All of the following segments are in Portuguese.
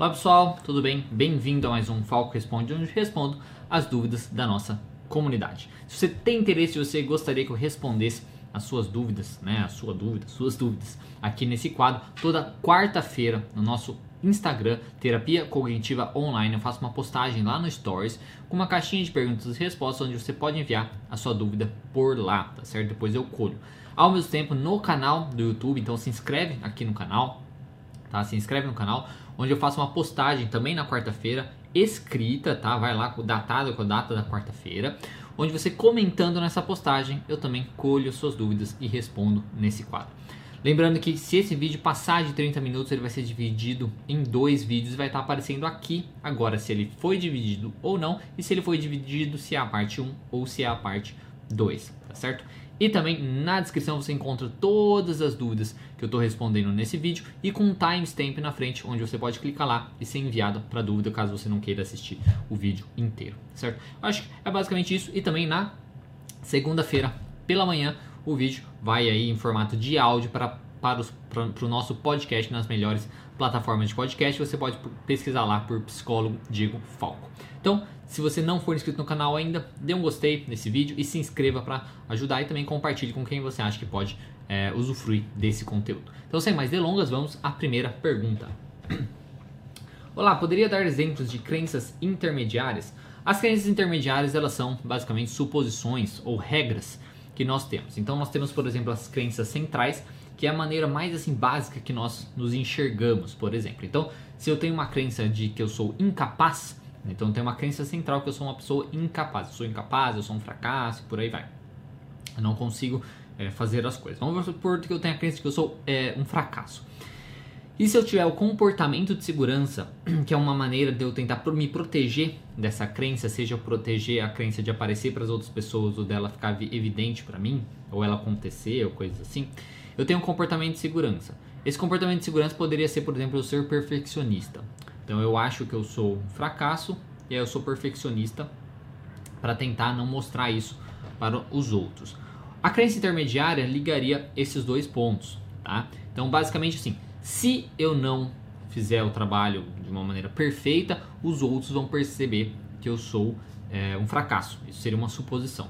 Olá pessoal, tudo bem? Bem-vindo a mais um Falco Responde, onde respondo as dúvidas da nossa comunidade. Se você tem interesse, se você gostaria que eu respondesse as suas dúvidas, né, a sua dúvida, suas dúvidas, aqui nesse quadro, toda quarta-feira no nosso Instagram, Terapia Cognitiva Online, eu faço uma postagem lá no Stories com uma caixinha de perguntas e respostas onde você pode enviar a sua dúvida por lá, tá certo? Depois eu colho. Ao mesmo tempo, no canal do YouTube, então se inscreve aqui no canal, tá? Se inscreve no canal, onde eu faço uma postagem também na quarta-feira, escrita, tá? Vai lá com datada com a data da quarta-feira, onde você comentando nessa postagem, eu também colho suas dúvidas e respondo nesse quadro. Lembrando que se esse vídeo passar de 30 minutos, ele vai ser dividido em dois vídeos, vai estar aparecendo aqui agora se ele foi dividido ou não, e se ele foi dividido, se é a parte 1 ou se é a parte 2, tá certo? E também na descrição você encontra todas as dúvidas que eu estou respondendo nesse vídeo e com um timestamp na frente, onde você pode clicar lá e ser enviado para dúvida caso você não queira assistir o vídeo inteiro, certo? Acho que é basicamente isso e também na segunda-feira pela manhã o vídeo vai aí em formato de áudio para para, para o nosso podcast nas melhores plataformas de podcast. Você pode pesquisar lá por psicólogo Diego Falco. Então, se você não for inscrito no canal ainda, dê um gostei nesse vídeo e se inscreva para ajudar e também compartilhe com quem você acha que pode é, usufruir desse conteúdo. Então, sem mais delongas, vamos à primeira pergunta. Olá, poderia dar exemplos de crenças intermediárias? As crenças intermediárias elas são basicamente suposições ou regras que nós temos. Então, nós temos, por exemplo, as crenças centrais, que é a maneira mais assim básica que nós nos enxergamos, por exemplo. Então, se eu tenho uma crença de que eu sou incapaz, então tem uma crença central que eu sou uma pessoa incapaz. Eu sou incapaz, eu sou um fracasso, por aí vai. Eu não consigo é, fazer as coisas. Vamos supor que eu tenho a crença de que eu sou é, um fracasso. E se eu tiver o comportamento de segurança, que é uma maneira de eu tentar me proteger dessa crença, seja proteger a crença de aparecer para as outras pessoas ou dela ficar evidente para mim, ou ela acontecer, ou coisas assim, eu tenho um comportamento de segurança. Esse comportamento de segurança poderia ser, por exemplo, eu ser perfeccionista. Então eu acho que eu sou um fracasso e aí eu sou perfeccionista para tentar não mostrar isso para os outros. A crença intermediária ligaria esses dois pontos, tá? Então basicamente assim, se eu não fizer o trabalho de uma maneira perfeita, os outros vão perceber que eu sou é, um fracasso. Isso seria uma suposição.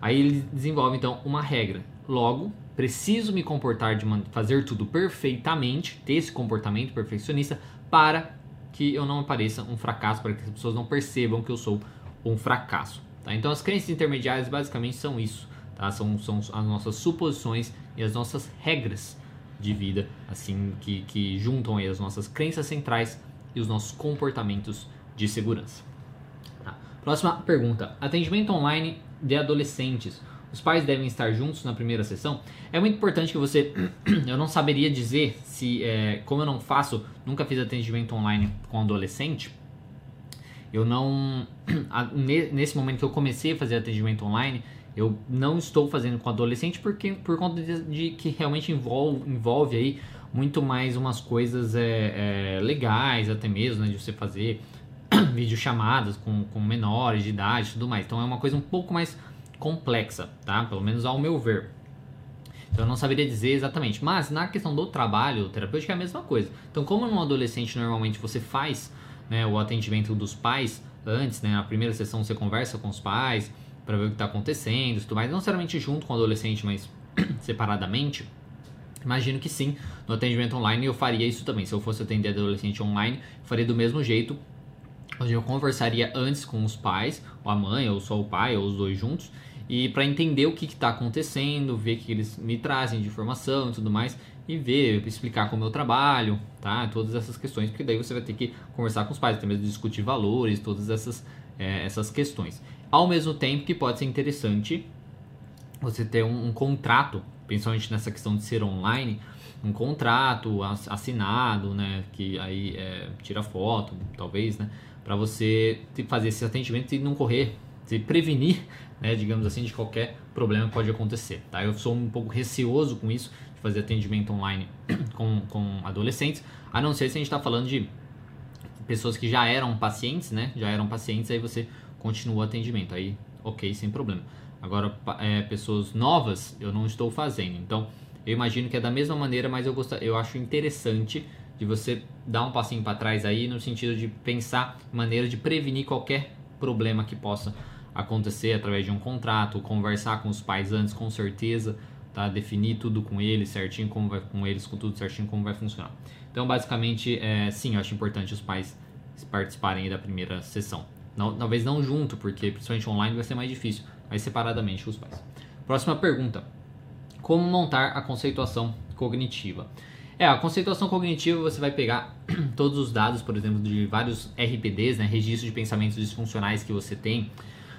Aí ele desenvolve então uma regra. Logo, preciso me comportar de fazer tudo perfeitamente, ter esse comportamento perfeccionista para que eu não apareça um fracasso, para que as pessoas não percebam que eu sou um fracasso. Tá? Então as crenças intermediárias basicamente são isso, tá? são, são as nossas suposições e as nossas regras de vida, assim que, que juntam as nossas crenças centrais e os nossos comportamentos de segurança. Tá? Próxima pergunta: atendimento online de adolescentes os pais devem estar juntos na primeira sessão. É muito importante que você. eu não saberia dizer se, é, como eu não faço, nunca fiz atendimento online com adolescente. Eu não. Nesse momento que eu comecei a fazer atendimento online, eu não estou fazendo com adolescente porque por conta de, de que realmente envolve, envolve aí muito mais umas coisas é, é, legais até mesmo, né, de você fazer videochamadas com, com menores de idade e tudo mais. Então é uma coisa um pouco mais complexa, tá? Pelo menos ao meu ver. Então eu não saberia dizer exatamente. Mas na questão do trabalho terapêutico é a mesma coisa. Então, como no adolescente normalmente você faz né, o atendimento dos pais antes, né? Na primeira sessão você conversa com os pais para ver o que está acontecendo, tudo mais, não necessariamente junto com o adolescente, mas separadamente. Imagino que sim, no atendimento online eu faria isso também. Se eu fosse atender adolescente online, faria do mesmo jeito, onde eu conversaria antes com os pais, ou a mãe, ou só o pai, ou os dois juntos, e para entender o que está acontecendo, ver o que eles me trazem de informação e tudo mais, e ver, explicar como eu trabalho, tá? Todas essas questões, porque daí você vai ter que conversar com os pais, até mesmo discutir valores, todas essas, é, essas questões. Ao mesmo tempo que pode ser interessante você ter um, um contrato, principalmente nessa questão de ser online, um contrato assinado, né? Que aí é, tira foto, talvez, né? Para você fazer esse atendimento e não correr, se prevenir né, digamos assim, de qualquer problema que pode acontecer. Tá? Eu sou um pouco receoso com isso, de fazer atendimento online com, com adolescentes, a não ser se a gente está falando de pessoas que já eram pacientes, né? Já eram pacientes, aí você continua o atendimento, aí ok, sem problema. Agora, é, pessoas novas, eu não estou fazendo. Então, eu imagino que é da mesma maneira, mas eu, eu acho interessante de você dar um passinho para trás aí no sentido de pensar maneira de prevenir qualquer problema que possa acontecer através de um contrato, conversar com os pais antes com certeza, tá? Definir tudo com eles certinho, como vai com eles, com tudo certinho como vai funcionar. Então, basicamente, é, sim, eu acho importante os pais participarem da primeira sessão. Não, talvez não junto, porque principalmente online vai ser mais difícil, mas separadamente os pais. Próxima pergunta: Como montar a conceituação cognitiva? É, a conceituação cognitiva você vai pegar todos os dados, por exemplo, de vários RPDs, né, registros de pensamentos disfuncionais que você tem,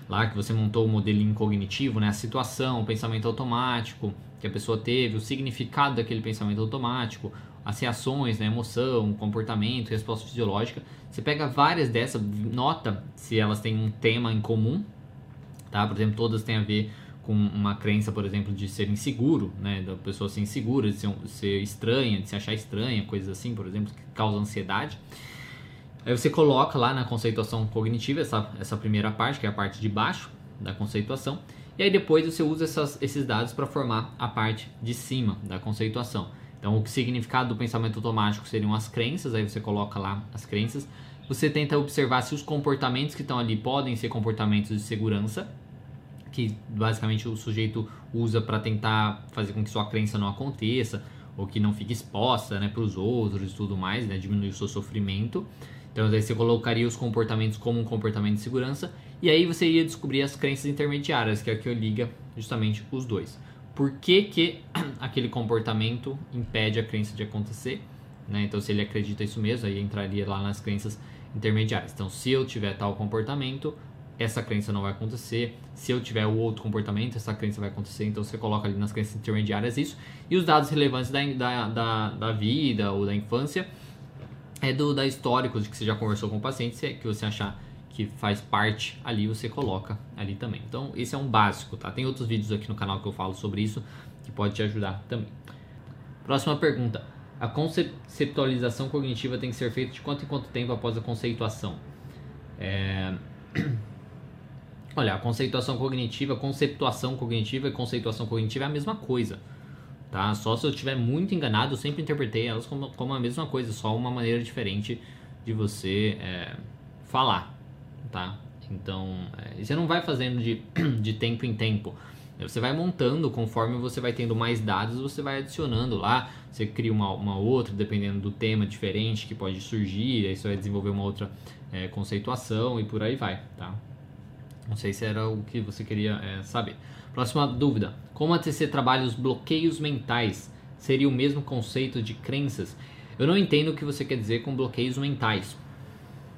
lá que você montou o modelinho cognitivo, né, a situação, o pensamento automático que a pessoa teve, o significado daquele pensamento automático, as reações, né, emoção, comportamento, resposta fisiológica. Você pega várias dessas, nota se elas têm um tema em comum, tá? Por exemplo, todas têm a ver com uma crença, por exemplo, de ser inseguro, né, da pessoa ser insegura, de ser, ser estranha, de se achar estranha, coisas assim, por exemplo, que causam ansiedade. Aí você coloca lá na conceituação cognitiva essa, essa primeira parte, que é a parte de baixo da conceituação, e aí depois você usa essas, esses dados para formar a parte de cima da conceituação. Então, o significado do pensamento automático seriam as crenças, aí você coloca lá as crenças. Você tenta observar se os comportamentos que estão ali podem ser comportamentos de segurança, que basicamente o sujeito usa para tentar fazer com que sua crença não aconteça ou que não fique exposta né, para os outros e tudo mais, né, diminuir o seu sofrimento. Então aí você colocaria os comportamentos como um comportamento de segurança e aí você iria descobrir as crenças intermediárias, que é o que liga justamente os dois. Por que, que aquele comportamento impede a crença de acontecer? Né? Então se ele acredita isso mesmo, aí entraria lá nas crenças intermediárias. Então se eu tiver tal comportamento, essa crença não vai acontecer. Se eu tiver o outro comportamento, essa crença vai acontecer. Então você coloca ali nas crenças intermediárias isso. E os dados relevantes da, da, da, da vida ou da infância é do da histórico de que você já conversou com o paciente, é que você achar que faz parte ali, você coloca ali também. Então esse é um básico, tá? Tem outros vídeos aqui no canal que eu falo sobre isso que pode te ajudar também. Próxima pergunta. A conceptualização cognitiva tem que ser feita de quanto em quanto tempo após a conceituação? É... Olha, a conceituação cognitiva, conceptuação cognitiva e conceituação cognitiva é a mesma coisa, tá? Só se eu estiver muito enganado, eu sempre interpretei elas como, como a mesma coisa, só uma maneira diferente de você é, falar, tá? Então, é, você não vai fazendo de, de tempo em tempo. Você vai montando conforme você vai tendo mais dados, você vai adicionando lá. Você cria uma, uma outra, dependendo do tema diferente que pode surgir. Aí você vai desenvolver uma outra é, conceituação e por aí vai, tá? Não sei se era o que você queria é, saber. Próxima dúvida: Como a TC trabalha os bloqueios mentais? Seria o mesmo conceito de crenças? Eu não entendo o que você quer dizer com bloqueios mentais.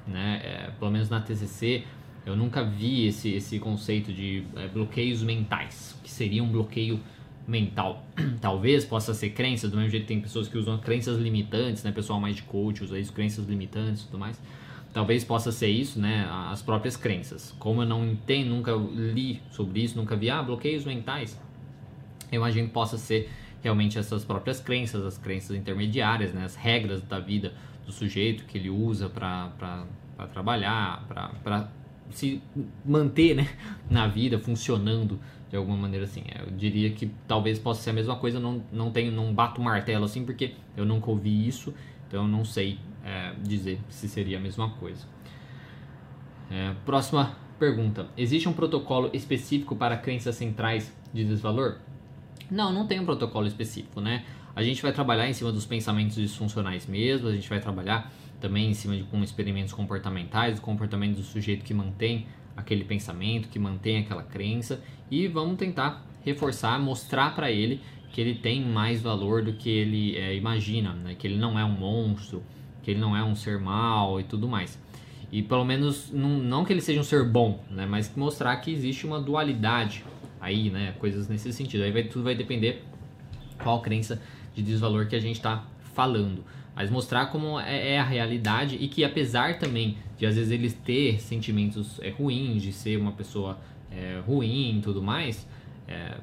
Né? É, pelo menos na TCC, eu nunca vi esse, esse conceito de é, bloqueios mentais. Que seria um bloqueio mental? Talvez possa ser crenças, do mesmo jeito que tem pessoas que usam crenças limitantes, né? Pessoal mais de coach usa isso, crenças limitantes e tudo mais. Talvez possa ser isso, né? As próprias crenças. Como eu não entendo, nunca li sobre isso, nunca vi, ah, bloqueios mentais. Eu imagino que possa ser realmente essas próprias crenças, as crenças intermediárias, né? As regras da vida do sujeito que ele usa para trabalhar, para se manter né, na vida, funcionando de alguma maneira assim. Eu diria que talvez possa ser a mesma coisa, não, não tenho, não bato martelo assim, porque eu nunca ouvi isso, então eu não sei é, dizer se seria a mesma coisa. É, próxima pergunta: Existe um protocolo específico para crenças centrais de desvalor? Não, não tem um protocolo específico, né? A gente vai trabalhar em cima dos pensamentos disfuncionais mesmo, a gente vai trabalhar também em cima de com experimentos comportamentais, o comportamento do sujeito que mantém aquele pensamento, que mantém aquela crença e vamos tentar reforçar, mostrar para ele que ele tem mais valor do que ele é, imagina, né? que ele não é um monstro, que ele não é um ser mal e tudo mais. E pelo menos, não, não que ele seja um ser bom, né? mas mostrar que existe uma dualidade aí, né? coisas nesse sentido. Aí vai, tudo vai depender qual crença de desvalor que a gente está falando. Mas mostrar como é, é, a realidade e que apesar também de às vezes eles ter sentimentos é, ruins, de ser uma pessoa é, ruim e tudo mais, é,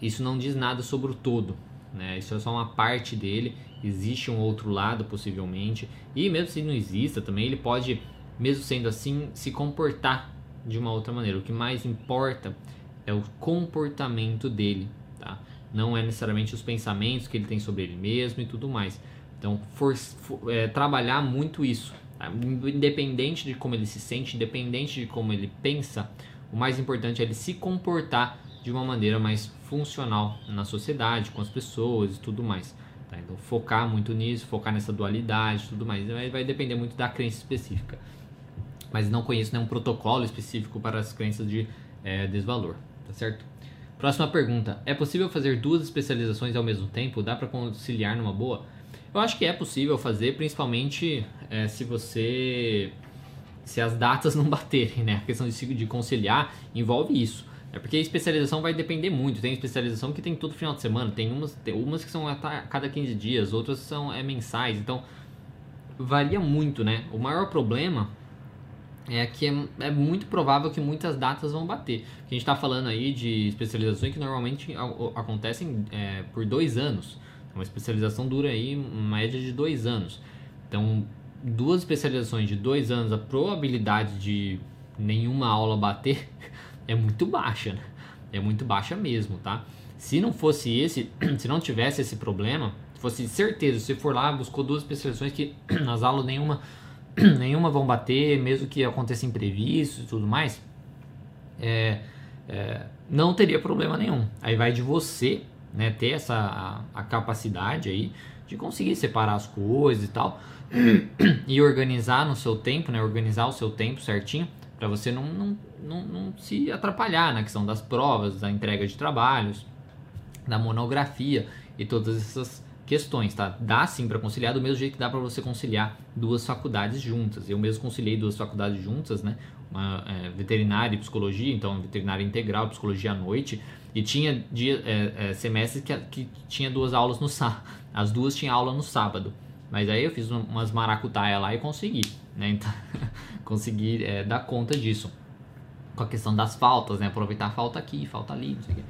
isso não diz nada sobre o todo. Né? Isso é só uma parte dele, existe um outro lado possivelmente, e mesmo se não exista também, ele pode, mesmo sendo assim, se comportar de uma outra maneira. O que mais importa é o comportamento dele, tá? Não é necessariamente os pensamentos que ele tem sobre ele mesmo e tudo mais, Então, for, for, é, trabalhar muito isso. Tá? Independente de como ele se sente, independente de como ele pensa, o mais importante é ele se comportar de uma maneira mais funcional na sociedade, com as pessoas e tudo mais. Tá? Então, focar muito nisso, focar nessa dualidade tudo mais. Vai, depender muito da crença específica. Mas não conheço nenhum protocolo específico para as crenças de é, desvalor, tá certo? Próxima pergunta: É possível fazer duas especializações ao mesmo tempo? Dá para conciliar numa boa? Eu acho que é possível fazer, principalmente é, se você. se as datas não baterem, né? A questão de conciliar envolve isso. É porque a especialização vai depender muito. Tem especialização que tem todo final de semana, tem umas, tem umas que são a cada 15 dias, outras são é, mensais. Então varia muito, né? O maior problema é que é, é, muito provável que muitas datas vão bater. A gente está falando aí de especializações que normalmente acontecem é, por dois anos. Uma especialização dura aí uma média de dois anos. Então, duas especializações de dois anos, a probabilidade de nenhuma aula bater é muito baixa, né? É muito baixa mesmo, tá? Se não fosse esse, se não tivesse esse problema, fosse certeza, se for lá, buscou duas especializações que nas aulas nenhuma nenhuma vão bater, mesmo que aconteça imprevisto e tudo mais, é, é, não teria problema nenhum. Aí vai de você né, ter essa a, a capacidade aí de conseguir separar as coisas e tal e organizar no seu tempo, né, organizar o seu tempo certinho para você não, não, não, não se atrapalhar na questão das provas, da entrega de trabalhos, da monografia e todas essas questões, tá? Dá sim para conciliar do mesmo jeito que dá para você conciliar duas faculdades juntas. Eu mesmo conciliei duas faculdades juntas, né? Uma é, veterinária e psicologia, então veterinária integral, psicologia à noite, e tinha dia, é, é, semestres que, que tinha duas aulas no sábado. As duas tinham aula no sábado. Mas aí eu fiz umas maracutaia lá e consegui, né? Então, consegui é, dar conta disso. Com a questão das faltas, né? Aproveitar a falta aqui, falta ali, não sei o quê.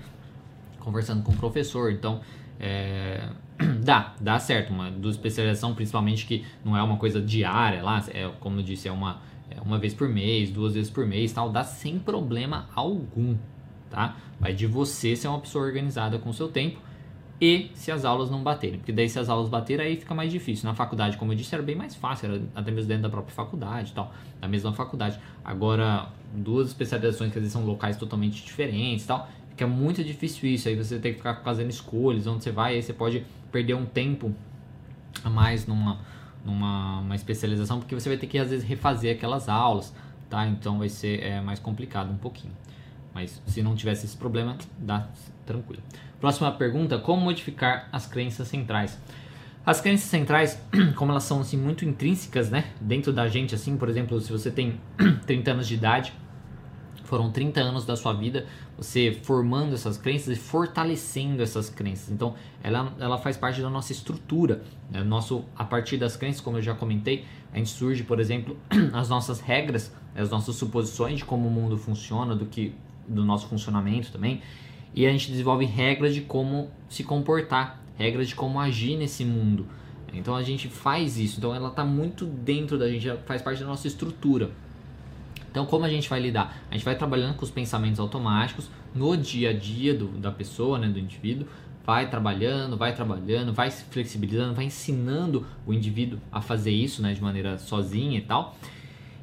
Conversando com o professor, então é, dá, dá certo. Uma do especialização, principalmente que não é uma coisa diária lá, é, como eu disse, é uma, é uma vez por mês, duas vezes por mês, tal, dá sem problema algum, tá? Vai de você ser uma pessoa organizada com o seu tempo e se as aulas não baterem, porque daí se as aulas baterem aí fica mais difícil. Na faculdade, como eu disse, era bem mais fácil, era até mesmo dentro da própria faculdade e tal, da mesma faculdade. Agora, duas especializações que às vezes são locais totalmente diferentes e tal, fica muito difícil isso. Aí você tem que ficar fazendo escolhas, onde você vai, aí você pode perder um tempo a mais numa, numa uma especialização, porque você vai ter que às vezes refazer aquelas aulas, tá? Então vai ser é, mais complicado um pouquinho. Mas se não tivesse esse problema, dá tranquilo. Próxima pergunta: como modificar as crenças centrais? As crenças centrais, como elas são assim muito intrínsecas, né, dentro da gente assim, por exemplo, se você tem 30 anos de idade, foram 30 anos da sua vida você formando essas crenças e fortalecendo essas crenças. Então, ela, ela faz parte da nossa estrutura. Né? Nosso, a partir das crenças, como eu já comentei, a gente surge, por exemplo, as nossas regras, as nossas suposições de como o mundo funciona, do que do nosso funcionamento também. E a gente desenvolve regras de como se comportar, regras de como agir nesse mundo. Então a gente faz isso. Então ela está muito dentro da gente, faz parte da nossa estrutura. Então, como a gente vai lidar? A gente vai trabalhando com os pensamentos automáticos no dia a dia do, da pessoa, né, do indivíduo, vai trabalhando, vai trabalhando, vai se flexibilizando, vai ensinando o indivíduo a fazer isso, né, de maneira sozinha e tal.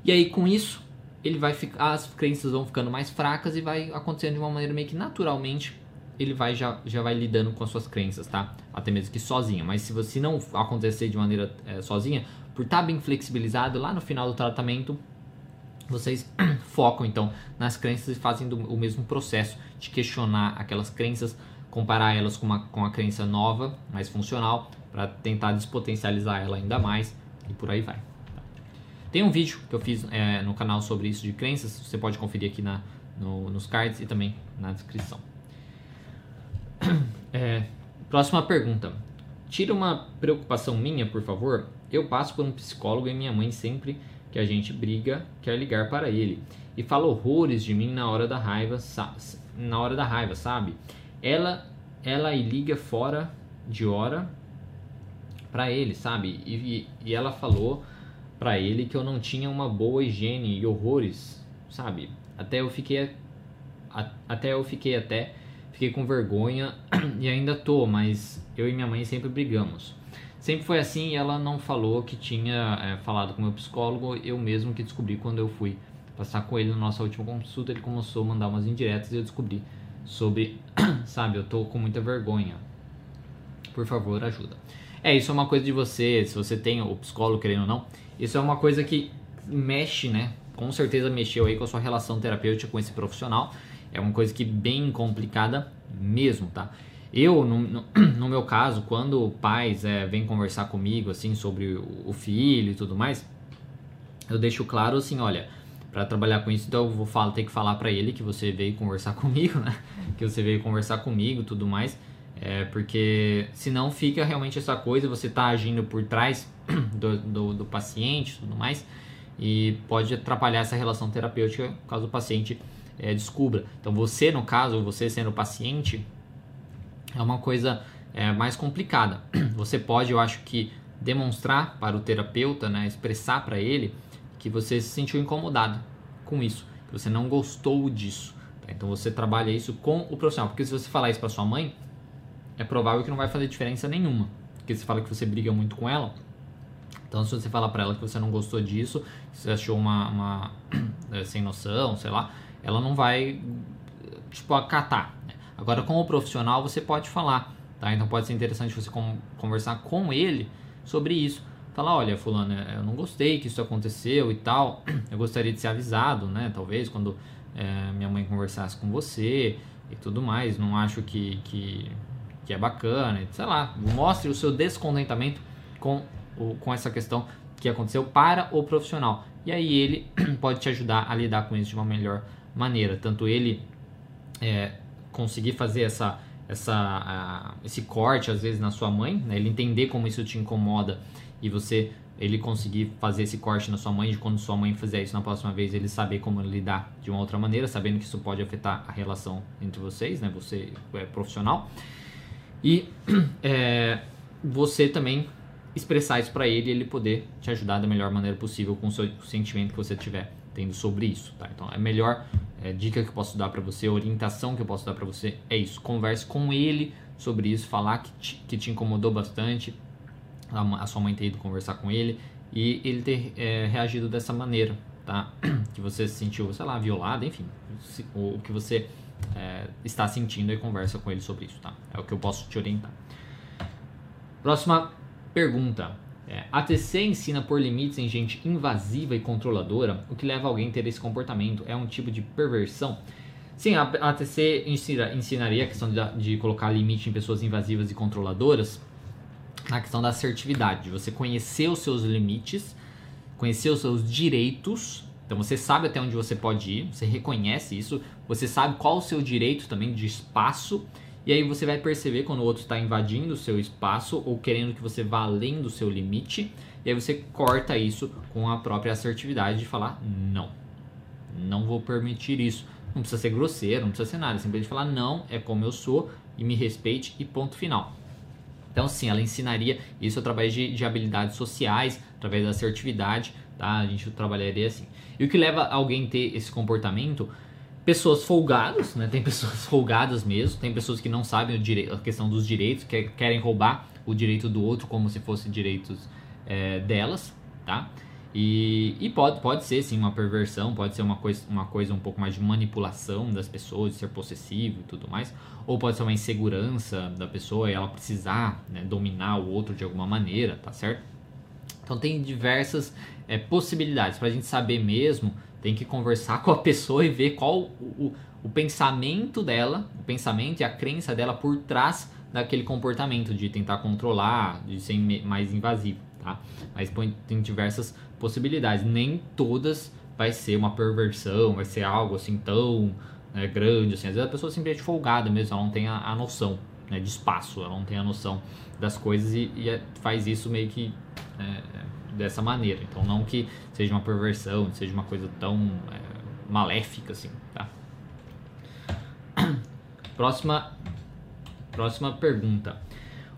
E aí, com isso, ele vai ficar, as crenças vão ficando mais fracas e vai acontecendo de uma maneira meio que naturalmente ele vai já, já vai lidando com as suas crenças, tá? Até mesmo que sozinha. Mas se você não acontecer de maneira é, sozinha, por estar tá bem flexibilizado, lá no final do tratamento vocês focam então nas crenças e fazem do, o mesmo processo de questionar aquelas crenças, comparar elas com, uma, com a crença nova, mais funcional, para tentar despotencializar ela ainda mais e por aí vai. Tem um vídeo que eu fiz é, no canal sobre isso de crenças, você pode conferir aqui na, no, nos cards e também na descrição. É, próxima pergunta. Tira uma preocupação minha, por favor. Eu passo por um psicólogo e minha mãe sempre que a gente briga, quer ligar para ele e fala horrores de mim na hora da raiva, na hora da raiva, sabe? Ela ela e liga fora de hora para ele, sabe? E, e ela falou para ele que eu não tinha uma boa higiene e horrores, sabe? Até eu fiquei a, até eu fiquei até fiquei com vergonha e ainda tô, mas eu e minha mãe sempre brigamos. sempre foi assim e ela não falou que tinha é, falado com meu psicólogo, eu mesmo que descobri quando eu fui passar com ele na nossa última consulta, ele começou a mandar umas indiretas e eu descobri sobre, sabe, eu tô com muita vergonha. Por favor, ajuda. É, isso é uma coisa de você, se você tem o psicólogo querendo ou não, isso é uma coisa que mexe, né? Com certeza mexeu aí com a sua relação terapêutica com esse profissional. É uma coisa que bem complicada mesmo, tá? Eu, no, no, no meu caso, quando pais é, vêm conversar comigo, assim, sobre o, o filho e tudo mais, eu deixo claro assim, olha, para trabalhar com isso, então eu vou falar, ter que falar para ele que você veio conversar comigo, né? Que você veio conversar comigo, tudo mais, é, porque senão fica realmente essa coisa, você tá agindo por trás do, do, do paciente, tudo mais, e pode atrapalhar essa relação terapêutica caso o paciente é, descubra. Então você, no caso, você sendo paciente, é uma coisa é, mais complicada. Você pode, eu acho que demonstrar para o terapeuta, né, expressar para ele que você se sentiu incomodado com isso, que você não gostou disso. Tá? Então você trabalha isso com o profissional, porque se você falar isso para sua mãe, é provável que não vai fazer diferença nenhuma, porque você fala que você briga muito com ela. Então se você falar para ela que você não gostou disso, que você achou uma, uma é, sem noção, sei lá, ela não vai tipo acatar. Né? Agora com o profissional você pode falar, tá? Então pode ser interessante você conversar com ele sobre isso falar, olha, fulano, é, eu não gostei que isso aconteceu e tal, eu gostaria de ser avisado, né, talvez quando é, minha mãe conversasse com você e tudo mais, não acho que, que, que é bacana, sei lá, mostre o seu descontentamento com, com essa questão que aconteceu para o profissional, e aí ele pode te ajudar a lidar com isso de uma melhor maneira, tanto ele é, conseguir fazer essa, essa, a, esse corte às vezes na sua mãe, né, ele entender como isso te incomoda e você ele conseguir fazer esse corte na sua mãe, de quando sua mãe fizer isso na próxima vez, ele saber como lidar de uma outra maneira, sabendo que isso pode afetar a relação entre vocês, né? Você é profissional. E é, você também expressar isso para ele e ele poder te ajudar da melhor maneira possível com o, seu, sentimento que você tiver tendo sobre isso, tá? Então, a melhor é, dica que eu posso dar para você, orientação que eu posso dar para você é isso. Converse com ele sobre isso, falar que te, que te incomodou bastante, a, sua mãe ter ido conversar com ele e ele ter é, reagido dessa maneira, tá? Que você se sentiu, sei lá, violado, enfim, o, que você é, está sentindo e conversa com ele sobre isso, tá? É o que eu posso te orientar. Próxima pergunta. É, ATC ensina por limites em gente invasiva e controladora, o que leva alguém a ter esse comportamento é um tipo de perversão. Sim, a ATC ensina, ensinaria a questão de, de colocar limite em pessoas invasivas e controladoras, na questão da assertividade, de você conhecer os seus limites, conhecer os seus direitos. Então você sabe até onde você pode ir, você reconhece isso, você sabe qual o seu direito também de espaço, e aí você vai perceber quando o outro está invadindo o seu espaço ou querendo que você vá além do seu limite, e aí você corta isso com a própria assertividade de falar não. Não vou permitir isso. Não precisa ser grosseiro, não precisa ser nada, simplesmente falar não, é como eu sou e me respeite e ponto final. Então, sim, ela ensinaria isso através de, de habilidades sociais, através da assertividade, tá? A gente trabalharia assim. E o que leva alguém a ter esse comportamento? Pessoas folgadas, né? Tem pessoas folgadas mesmo, tem pessoas que não sabem direito, a questão dos direitos, que querem roubar o direito do outro como se fossem direitos é, delas, tá? E, e, pode, pode ser sim uma perversão, pode ser uma coisa, uma coisa um pouco mais de manipulação das pessoas, de ser possessivo e tudo mais, ou pode ser uma insegurança da pessoa e ela precisar né, dominar o outro de alguma maneira, tá certo? Então tem diversas é, possibilidades. Para a gente saber mesmo, tem que conversar com a pessoa e ver qual o, o, o pensamento dela, o pensamento e a crença dela por trás daquele comportamento de tentar controlar, de ser mais invasivo, tá? Mas tem diversas possibilidades. Nem todas vai ser uma perversão, vai ser algo assim tão né, grande. Assim. Às vezes a pessoa simplesmente folgada mesmo, ela não tem a, a noção né, de espaço, ela não tem a noção das coisas e, e é, faz isso meio que é, dessa maneira. Então, não que seja uma perversão, seja uma coisa tão é, maléfica assim, tá? Próxima, próxima pergunta.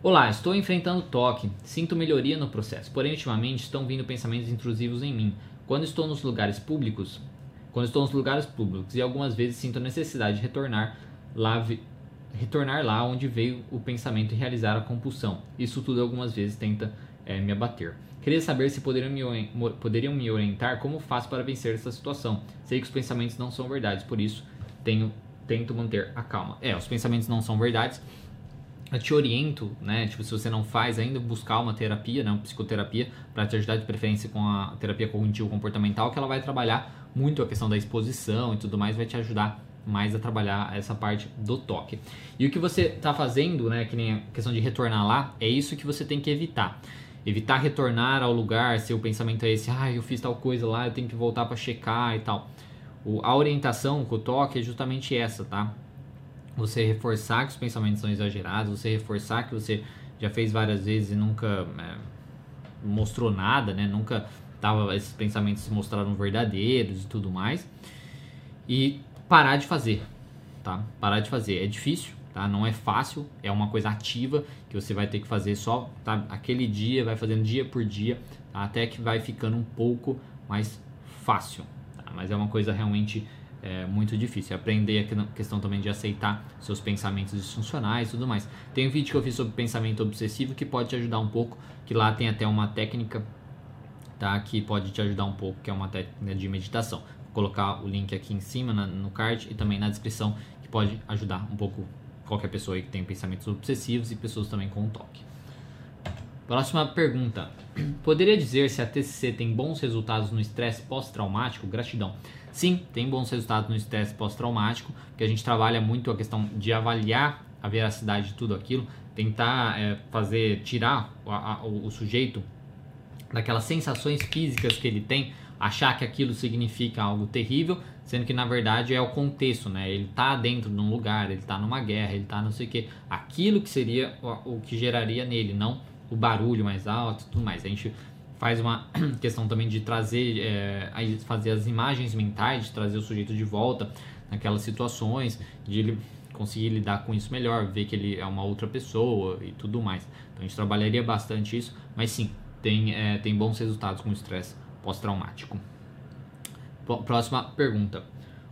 Olá, estou enfrentando toque, sinto melhoria no processo, porém ultimamente estão vindo pensamentos intrusivos em mim. Quando estou nos lugares públicos, quando estou nos lugares públicos e algumas vezes sinto a necessidade de retornar lá retornar lá onde veio o pensamento e realizar a compulsão. Isso tudo algumas vezes tenta é, me abater. Queria saber se poderiam me, poderiam me orientar como faço para vencer essa situação. Sei que os pensamentos não são verdades, por isso tenho, tento manter a calma. É, os pensamentos não são verdades. Eu te oriento, né? Tipo, se você não faz ainda, buscar uma terapia, né? Uma psicoterapia, para te ajudar de preferência com a terapia cognitivo-comportamental, que ela vai trabalhar muito a questão da exposição e tudo mais, vai te ajudar mais a trabalhar essa parte do toque. E o que você está fazendo, né, que nem a questão de retornar lá, é isso que você tem que evitar. Evitar retornar ao lugar se o pensamento é esse, ah, eu fiz tal coisa lá, eu tenho que voltar para checar e tal. O, a orientação com o toque é justamente essa, tá? Você reforçar que os pensamentos são exagerados, você reforçar que você já fez várias vezes e nunca é, mostrou nada, né? Nunca tava, esses pensamentos se mostraram verdadeiros e tudo mais. E parar de fazer, tá? Parar de fazer. É difícil, tá? Não é fácil, é uma coisa ativa que você vai ter que fazer só, tá? Aquele dia, vai fazendo dia por dia, tá? até que vai ficando um pouco mais fácil, tá? Mas é uma coisa realmente é, muito difícil. Aprender a questão também de aceitar seus pensamentos disfuncionais e tudo mais. Tem um vídeo que eu fiz sobre pensamento obsessivo que pode te ajudar um pouco, que lá tem até uma técnica tá? Que pode te ajudar um pouco, que é uma técnica de meditação colocar o link aqui em cima na, no card e também na descrição, que pode ajudar um pouco qualquer pessoa que tem pensamentos obsessivos e pessoas também com toque. Próxima pergunta. Poderia dizer se a TCC tem bons resultados no estresse pós-traumático? Gratidão. Sim, tem bons resultados no estresse pós-traumático, porque a gente trabalha muito a questão de avaliar a veracidade de tudo aquilo, tentar é, fazer, tirar a, o, o sujeito daquelas sensações físicas que ele tem achar que aquilo significa algo terrível, sendo que na verdade é o contexto, né? Ele está dentro de um lugar, ele está numa guerra, ele está não sei o que, aquilo que seria o, o que geraria nele, não o barulho mais alto, tudo mais. A gente faz uma questão também de trazer, é, fazer as imagens mentais, de trazer o sujeito de volta naquelas situações, de ele conseguir lidar com isso melhor, ver que ele é uma outra pessoa e tudo mais. Então a gente trabalharia bastante isso, mas sim, tem, é, tem bons resultados com o estresse pós-traumático. Próxima pergunta.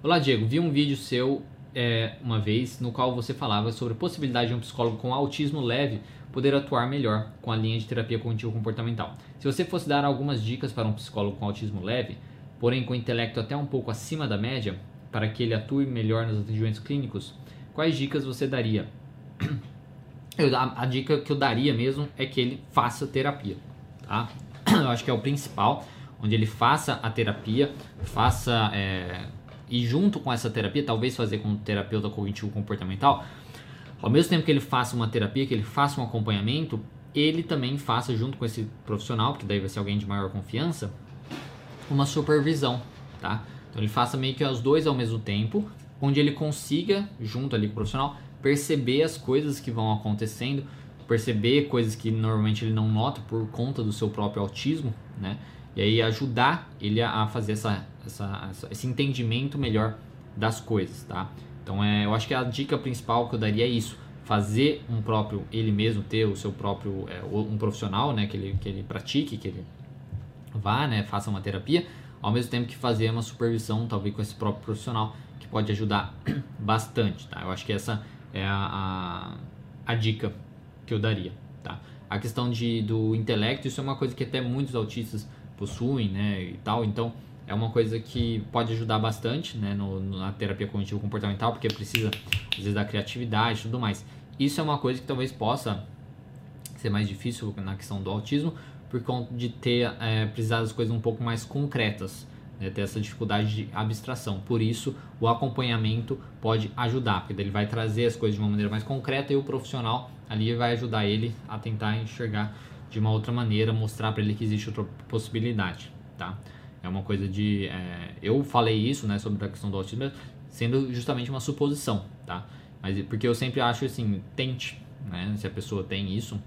Olá, Diego. Vi um vídeo seu é, uma vez no qual você falava sobre a possibilidade de um psicólogo com autismo leve poder atuar melhor com a linha de terapia cognitivo-comportamental. Se você fosse dar algumas dicas para um psicólogo com autismo leve, porém com intelecto até um pouco acima da média, para que ele atue melhor nos atendimentos clínicos, quais dicas você daria? Eu, a, a, dica que eu daria mesmo é que ele faça terapia, tá? Eu acho que é o principal onde ele faça a terapia, faça é, e junto com essa terapia, talvez fazer com o terapeuta cognitivo comportamental, ao mesmo tempo que ele faça uma terapia, que ele faça um acompanhamento, ele também faça junto com esse profissional, que daí vai ser alguém de maior confiança, uma supervisão, tá? Então ele faça meio que os dois ao mesmo tempo, onde ele consiga, junto ali com o profissional, perceber as coisas que vão acontecendo, perceber coisas que normalmente ele não nota por conta do seu próprio autismo, né? E aí ajudar ele a, fazer essa, essa, esse entendimento melhor das coisas, tá? Então é, eu acho que a dica principal que eu daria é isso, fazer um próprio, ele mesmo ter o seu próprio, é, um profissional, né, que ele, que ele pratique, que ele vá, né, faça uma terapia, ao mesmo tempo que fazer uma supervisão, talvez com esse próprio profissional, que pode ajudar bastante, tá? Eu acho que essa é a, a, a dica que eu daria, tá? A questão de, do intelecto, isso é uma coisa que até muitos autistas possuem, né, e tal. Então, é uma coisa que pode ajudar bastante, né, no, na terapia cognitivo comportamental, porque precisa às vezes da criatividade e tudo mais. Isso é uma coisa que talvez possa ser mais difícil na questão do autismo, por conta de ter é, precisar das coisas um pouco mais concretas, né, ter essa dificuldade de abstração. Por isso, o acompanhamento pode ajudar, porque ele vai trazer as coisas de uma maneira mais concreta e o profissional ali vai ajudar ele a tentar enxergar de uma outra maneira, mostrar para ele que existe outra possibilidade, tá? É uma coisa de... É, eu falei isso, né, sobre a questão do autismo, sendo justamente uma suposição, tá? Mas porque eu sempre acho assim, tente, né? Se a pessoa tem isso,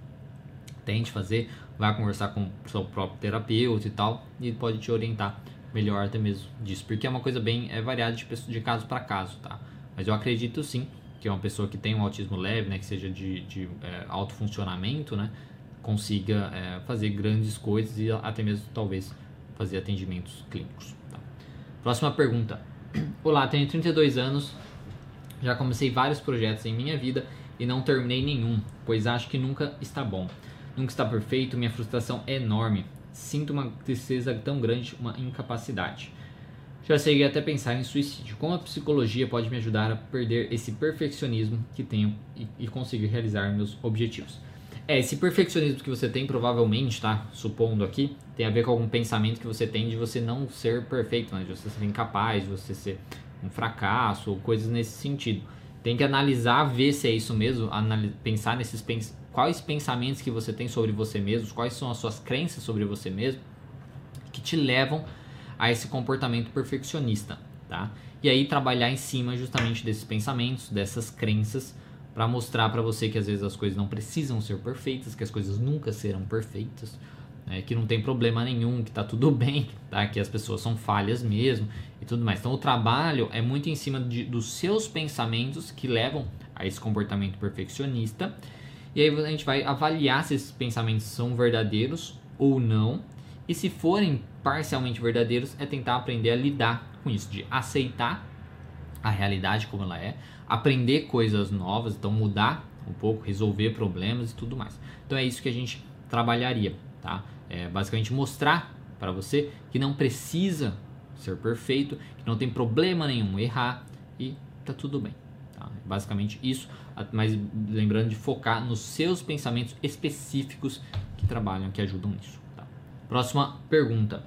tente fazer, vá conversar com o seu próprio terapeuta e tal, e pode te orientar melhor até mesmo disso, porque é uma coisa bem é variada de, de caso para caso, tá? Mas eu acredito sim que uma pessoa que tem um autismo leve, né, que seja de, de é, alto funcionamento, né, consiga é, fazer grandes coisas e até mesmo talvez fazer atendimentos clínicos. Tá? Próxima pergunta. Olá, tenho 32 anos, Já comecei vários projetos em minha vida e não terminei nenhum, pois acho que nunca está bom. Nunca está perfeito, minha frustração é enorme. Sinto uma tristeza tão grande, uma incapacidade. Já cheguei até pensar em suicídio. Como a psicologia pode me ajudar a perder esse perfeccionismo que tenho e, e conseguir realizar meus objetivos? É, esse perfeccionismo que você tem, provavelmente, tá? Supondo aqui, tem a ver com algum pensamento que você tem de você não ser perfeito, né? De você ser incapaz, de você ser um fracasso, ou coisas nesse sentido. Tem que analisar, ver se é isso mesmo, pensar nesses pens quais pensamentos que você tem sobre você mesmo, quais são as suas crenças sobre você mesmo, que te levam a esse comportamento perfeccionista, tá? E aí trabalhar em cima justamente desses pensamentos, dessas crenças, para mostrar para você que às vezes as coisas não precisam ser perfeitas, que as coisas nunca serão perfeitas, né? que não tem problema nenhum, que tá tudo bem, tá? Que as pessoas são falhas mesmo e tudo mais. Então o trabalho é muito em cima de, dos seus pensamentos que levam a esse comportamento perfeccionista. E aí a gente vai avaliar se esses pensamentos são verdadeiros ou não. E se forem parcialmente verdadeiros, é tentar aprender a lidar com isso, de aceitar a realidade como ela é, aprender coisas novas, então mudar um pouco, resolver problemas e tudo mais. Então é isso que a gente trabalharia, tá? É basicamente mostrar para você que não precisa ser perfeito, que não tem problema nenhum errar e tá tudo bem. Tá? Basicamente isso, mas lembrando de focar nos seus pensamentos específicos que trabalham, que ajudam nisso. Tá? Próxima pergunta.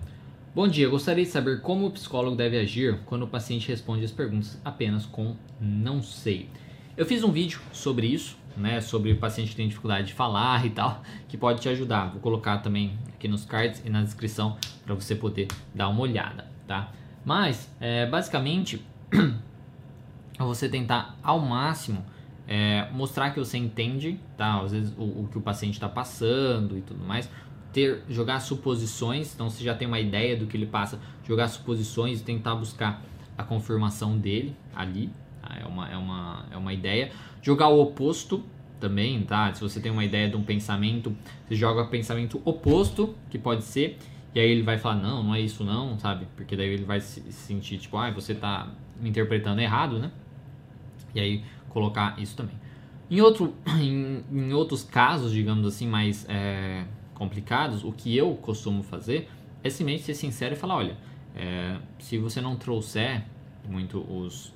Bom dia, gostaria de saber como o psicólogo deve agir quando o paciente responde as perguntas apenas com não sei. Eu fiz um vídeo sobre isso, né, sobre o paciente que tem dificuldade de falar e tal, que pode te ajudar. Vou colocar também aqui nos cards e na descrição para você poder dar uma olhada, tá? Mas, é, basicamente, você tentar ao máximo é, mostrar que você entende, tá? Às vezes o, o que o paciente está passando e tudo mais, ter jogar suposições, então você já tem uma ideia do que ele passa, jogar suposições e tentar buscar a confirmação dele ali, tá? é, uma, é, uma, é uma ideia. Jogar o oposto também, tá? Se você tem uma ideia de um pensamento, você joga pensamento oposto, que pode ser, e aí ele vai falar, não, não é isso não, sabe? Porque daí ele vai se sentir, tipo, ah, você tá me interpretando errado, né? E aí colocar isso também. Em, outro, em, em outros casos, digamos assim, mais é, complicados, o que eu costumo fazer é simplesmente ser sincero e falar, olha, é, se você não trouxer muito os,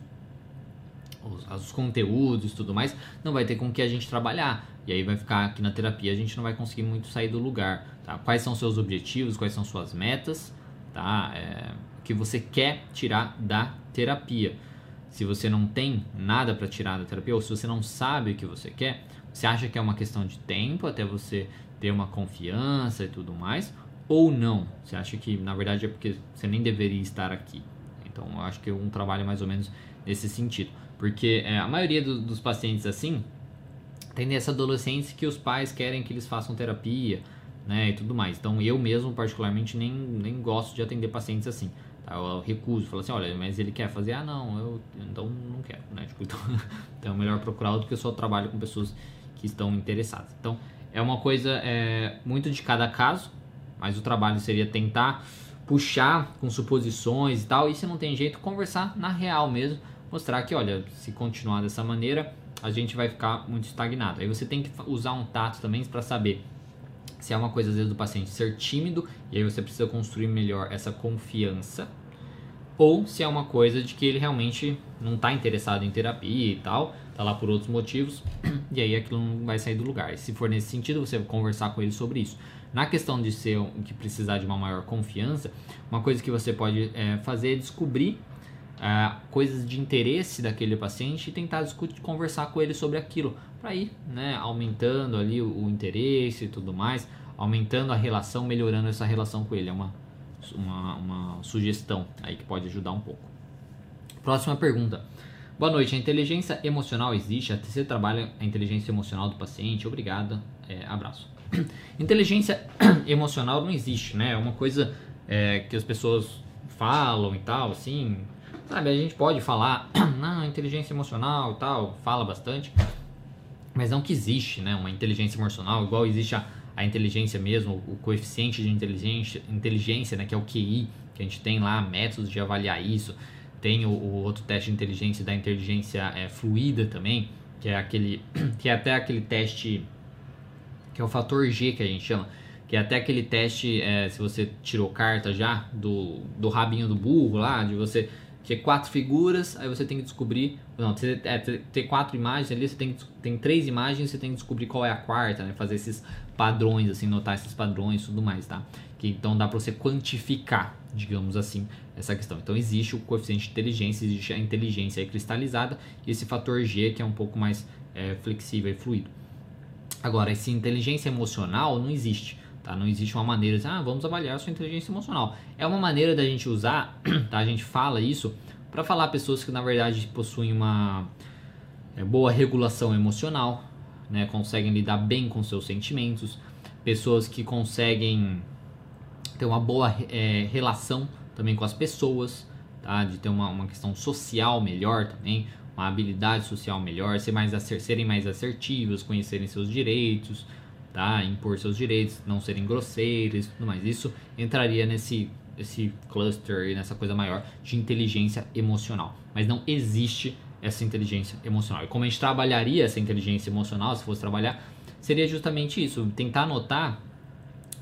os, os conteúdos e tudo mais, não vai ter com que a gente trabalhar. E aí vai ficar aqui na terapia, a gente não vai conseguir muito sair do lugar. Tá? Quais são seus objetivos, quais são suas metas, tá? É, que você quer tirar da terapia. Se você não tem nada para tirar da terapia, ou se você não sabe o que você quer, você acha que é uma questão de tempo até você ter uma confiança e tudo mais, ou não? Você acha que na verdade é porque você nem deveria estar aqui? Então eu acho que é um trabalho mais ou menos nesse sentido, porque é, a maioria do, dos pacientes assim tem nessa adolescência que os pais querem que eles façam terapia, né, e tudo mais. Então eu mesmo particularmente nem, nem gosto de atender pacientes assim. Tá? Eu recuso, falo assim, olha, mas ele quer fazer, ah não, eu então não quero, né? Tipo, então, então é melhor procurar outro que eu só trabalho com pessoas que estão interessadas. Então é uma coisa é, muito de cada caso, mas o trabalho seria tentar puxar com suposições e tal, e se não tem jeito, conversar na real mesmo, mostrar que, olha, se continuar dessa maneira, a gente vai ficar muito estagnado. Aí você tem que usar um tato também para saber se é uma coisa às vezes do paciente ser tímido e aí você precisa construir melhor essa confiança, ou se é uma coisa de que ele realmente não está interessado em terapia e tal, tá lá por outros motivos, e aí aquilo não vai sair do lugar. E se for nesse sentido, você conversar com ele sobre isso. Na questão de ser que precisar de uma maior confiança, uma coisa que você pode é, fazer é descobrir é, coisas de interesse daquele paciente e tentar discutir, conversar com ele sobre aquilo, para ir né, aumentando ali o, o, interesse e tudo mais, aumentando a relação, melhorando essa relação com ele. É uma, uma, uma sugestão aí que pode ajudar um pouco. Próxima pergunta. Boa noite. A inteligência emocional existe? Você trabalha a inteligência emocional do paciente? Obrigada. É, abraço. Inteligência emocional não existe, né? É uma coisa é, que as pessoas falam e tal, assim. Sabe, a gente pode falar, não, inteligência emocional e tal, fala bastante, mas não que existe, né? Uma inteligência emocional, igual existe a, a inteligência mesmo, o coeficiente de inteligência, inteligência, né? Que é o QI, que a gente tem lá métodos de avaliar isso tem o, o, outro teste de inteligência da inteligência é, fluida também, que é aquele que é até aquele teste que é o fator G que a gente chama, que é até aquele teste é, se você tirou carta já do, do rabinho do burro lá, de você ter quatro figuras, aí você tem que descobrir, não, é, ter quatro imagens ali, você tem, tem três imagens, você tem que descobrir qual é a quarta, né? Fazer esses padrões, assim, notar esses padrões e tudo mais, tá? Que, então dá para você quantificar, digamos assim, essa questão. Então existe o coeficiente de inteligência, existe a inteligência cristalizada e esse fator G que é um pouco mais é, flexível e fluido. Agora, essa inteligência emocional não existe. Tá? Não existe uma maneira de, ah, vamos avaliar a sua inteligência emocional. É uma maneira da gente usar, tá? a gente fala isso para falar pessoas que na verdade possuem uma é, boa regulação emocional, né? conseguem lidar bem com seus sentimentos, pessoas que conseguem ter uma boa é, relação também com as pessoas, tá? de ter uma, uma questão social melhor também, uma habilidade social melhor, ser mais serem mais assertivos, conhecerem seus direitos, tá? impor seus direitos, não serem grosseiros e tudo mais. Isso entraria nesse esse cluster nessa coisa maior de inteligência emocional. Mas não existe essa inteligência emocional. E como a gente trabalharia essa inteligência emocional, se fosse trabalhar, seria justamente isso, tentar notar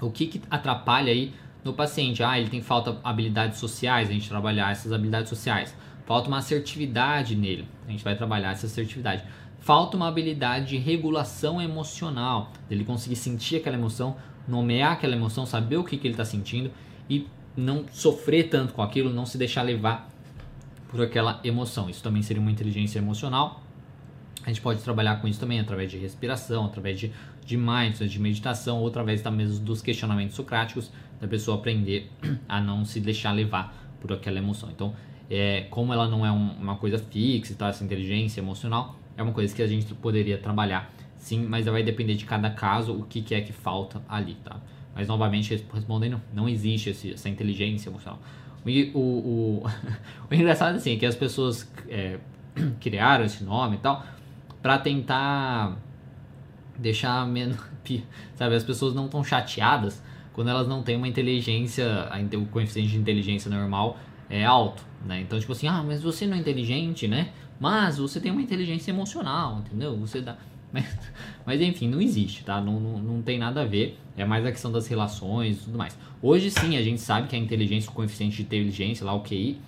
o que, que atrapalha aí no paciente. Ah, ele tem falta de habilidades sociais, a gente trabalhar essas habilidades sociais. Falta uma assertividade nele, a gente vai trabalhar essa assertividade. Falta uma habilidade de regulação emocional, dele conseguir sentir aquela emoção, nomear aquela emoção, saber o que, que ele está sentindo e não sofrer tanto com aquilo, não se deixar levar por aquela emoção. Isso também seria uma inteligência emocional. A gente pode trabalhar com isso também através de respiração, através de, de mindfulness, de meditação, ou através também dos questionamentos socráticos, da pessoa aprender a não se deixar levar por aquela emoção. Então, é, como ela não é um, uma coisa fixa, tá, essa inteligência emocional, é uma coisa que a gente poderia trabalhar, sim, mas vai depender de cada caso o que, que é que falta ali, tá? Mas novamente respondendo, não existe esse, essa inteligência emocional. O, o, o, o engraçado assim, é que as pessoas é, criaram esse nome e tal para tentar deixar menos. Sabe, as pessoas não estão chateadas quando elas não têm uma inteligência, o coeficiente de inteligência normal é alto, né? Então, tipo assim, ah, mas você não é inteligente, né? Mas você tem uma inteligência emocional, entendeu? Você dá. Mas, mas enfim, não existe, tá? Não, não, não tem nada a ver. É mais a questão das relações e tudo mais. Hoje sim, a gente sabe que a inteligência, o coeficiente de inteligência, lá o QI,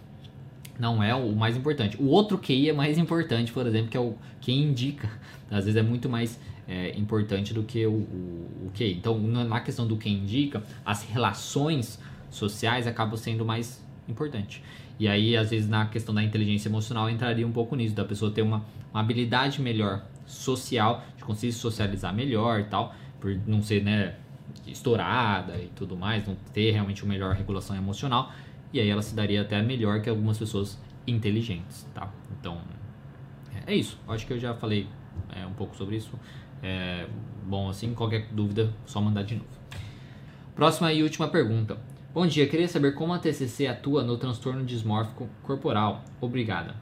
não é o mais importante. O outro QI é mais importante, por exemplo, que é o que indica. Às vezes é muito mais é, importante do que o, o, o QI. Então, na questão do que indica, as relações sociais acabam sendo mais importante. E aí, às vezes, na questão da inteligência emocional, entraria um pouco nisso, da pessoa ter uma, uma habilidade melhor social, de conseguir socializar melhor e tal, por não ser, né, estourada e tudo mais, não ter realmente uma melhor regulação emocional, e aí ela se daria até melhor que algumas pessoas inteligentes, tá? Então, é isso. Acho que eu já falei é, um pouco sobre isso. É, bom, assim, qualquer dúvida, só mandar de novo. Próxima e última pergunta. Bom dia, queria saber como a TCC atua no transtorno dismórfico corporal. Obrigada.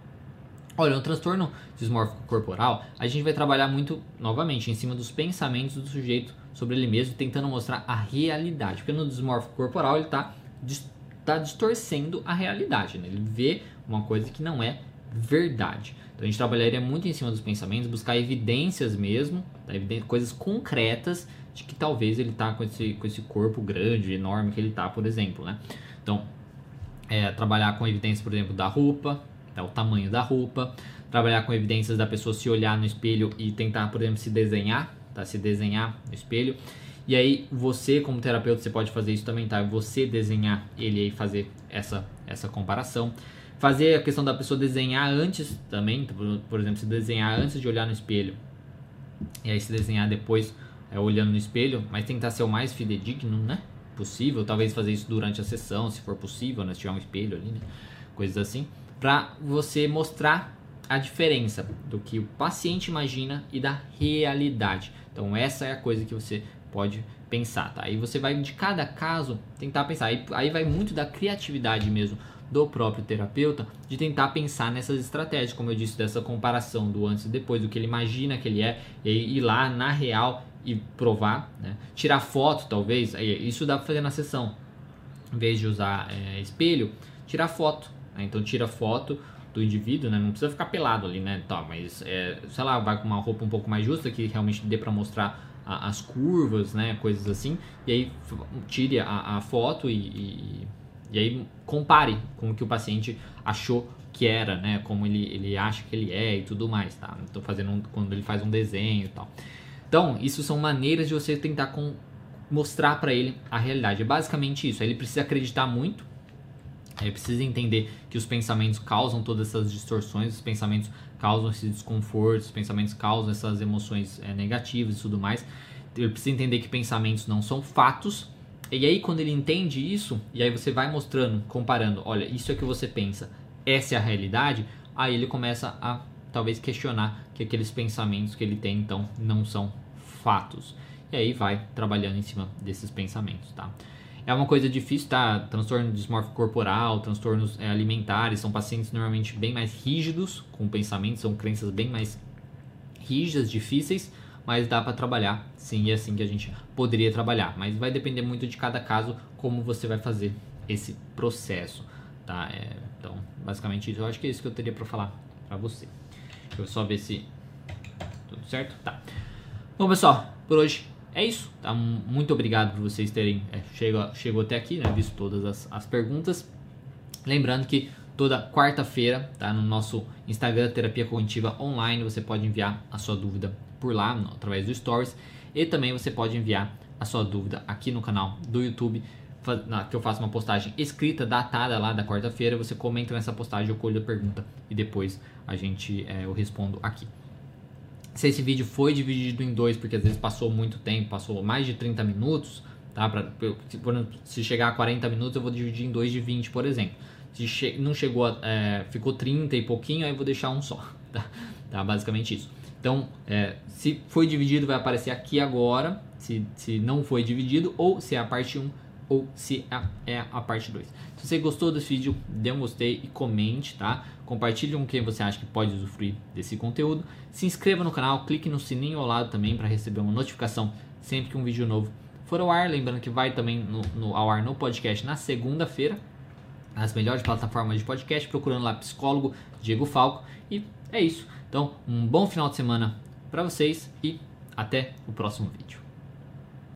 Olha, no transtorno dismórfico corporal, a gente vai trabalhar muito, novamente, em cima dos pensamentos do sujeito sobre ele mesmo, tentando mostrar a realidade. Porque no dismórfico corporal ele está tá distorcendo a realidade, né? ele vê uma coisa que não é verdade. Então a gente trabalharia muito em cima dos pensamentos, buscar evidências mesmo, tá? coisas concretas de que talvez ele está com esse, com esse corpo grande, enorme que ele está, por exemplo, né? Então, é, trabalhar com evidências, por exemplo, da roupa, tá? o tamanho da roupa, trabalhar com evidências da pessoa se olhar no espelho e tentar, por exemplo, se desenhar, tá? Se desenhar no espelho. E aí você, como terapeuta, você pode fazer isso também, tá? Você desenhar ele e fazer essa, essa comparação. Fazer a questão da pessoa desenhar antes também, por, por exemplo, se desenhar antes de olhar no espelho. E aí se desenhar depois é, olhando no espelho, mas tentar ser o mais fidedigno, né? Possível, talvez fazer isso durante a sessão, se for possível, né? Se tiver um espelho ali, né? Coisas assim, para você mostrar a diferença do que o paciente imagina e da realidade. Então essa é a coisa que você pode pensar, tá? Aí você vai de cada caso tentar pensar. Aí, aí vai muito da criatividade mesmo do próprio terapeuta de tentar pensar nessas estratégias, como eu disse, dessa comparação do antes e depois, do que ele imagina que ele é, e ir lá na real e provar, né? tirar foto talvez, isso dá para fazer na sessão, em vez de usar é, espelho, tirar foto, Né? Então tira foto do indivíduo, né? Não precisa ficar pelado ali, né? Tá, mas é, sei lá, vai com uma roupa um pouco mais justa que realmente dê para mostrar as curvas, né? Coisas assim. E aí tire a, a foto e, e, e, aí compare com o que o paciente achou que era, né? Como ele, ele acha que ele é e tudo mais, tá? Estou fazendo um, quando ele faz um desenho e tal. Então, isso são maneiras de você tentar com, mostrar para ele a realidade. É basicamente isso. Ele precisa acreditar muito é, precisa entender que os pensamentos causam todas essas distorções, os pensamentos causam esse desconforto, os pensamentos causam essas emoções é, negativas e tudo mais. Ele precisa entender que pensamentos não são fatos. E aí, quando ele entende isso, e aí você vai mostrando, comparando, olha, isso é que você pensa, essa é a realidade, aí ele começa a talvez questionar que aqueles pensamentos que ele tem então não são fatos. E aí vai trabalhando em cima desses pensamentos, tá? É uma coisa difícil, tá? Transtorno dismórfico corporal, transtornos é, alimentares, são pacientes normalmente bem mais rígidos com pensamentos, são crenças bem mais rígidas, difíceis, mas dá para trabalhar, sim, e é assim que a gente poderia trabalhar. Mas vai depender muito de cada caso como você vai fazer esse processo, tá? É, então, basicamente isso. Eu acho que é isso que eu teria para falar para você. Deixa eu só ver se tudo certo, tá? Bom, pessoal, por hoje é isso. Tá? Muito obrigado por vocês terem é, chegou, chegou até aqui, né? Visto todas as, as perguntas. Lembrando que toda quarta-feira, tá? No nosso Instagram Terapia Cognitiva Online, você pode enviar a sua dúvida por lá, através do Stories. E também você pode enviar a sua dúvida aqui no canal do YouTube, que eu faço uma postagem escrita, datada lá da quarta-feira. Você comenta nessa postagem, eu colho a pergunta e depois a gente é, eu respondo aqui se esse vídeo foi dividido em dois, porque às vezes passou muito tempo, passou mais de 30 minutos, tá? Pra, se chegar a 40 minutos, eu vou dividir em dois de 20, por exemplo. Se che não chegou, a, é, ficou 30 e pouquinho, aí eu vou deixar um só, tá? tá? Basicamente isso. Então, é, se foi dividido, vai aparecer aqui agora, se, se não foi dividido, ou se é a parte 1, ou se é, é a parte 2. Se você gostou desse vídeo, dê um gostei e comente, tá? Compartilhe com quem você acha que pode usufruir desse conteúdo. Se inscreva no canal, clique no sininho ao lado também para receber uma notificação sempre que um vídeo novo for ao ar. Lembrando que vai também no, no ao ar no podcast na segunda-feira, nas melhores plataformas de podcast, procurando lá psicólogo Diego Falco. E é isso. Então, um bom final de semana para vocês e até o próximo vídeo.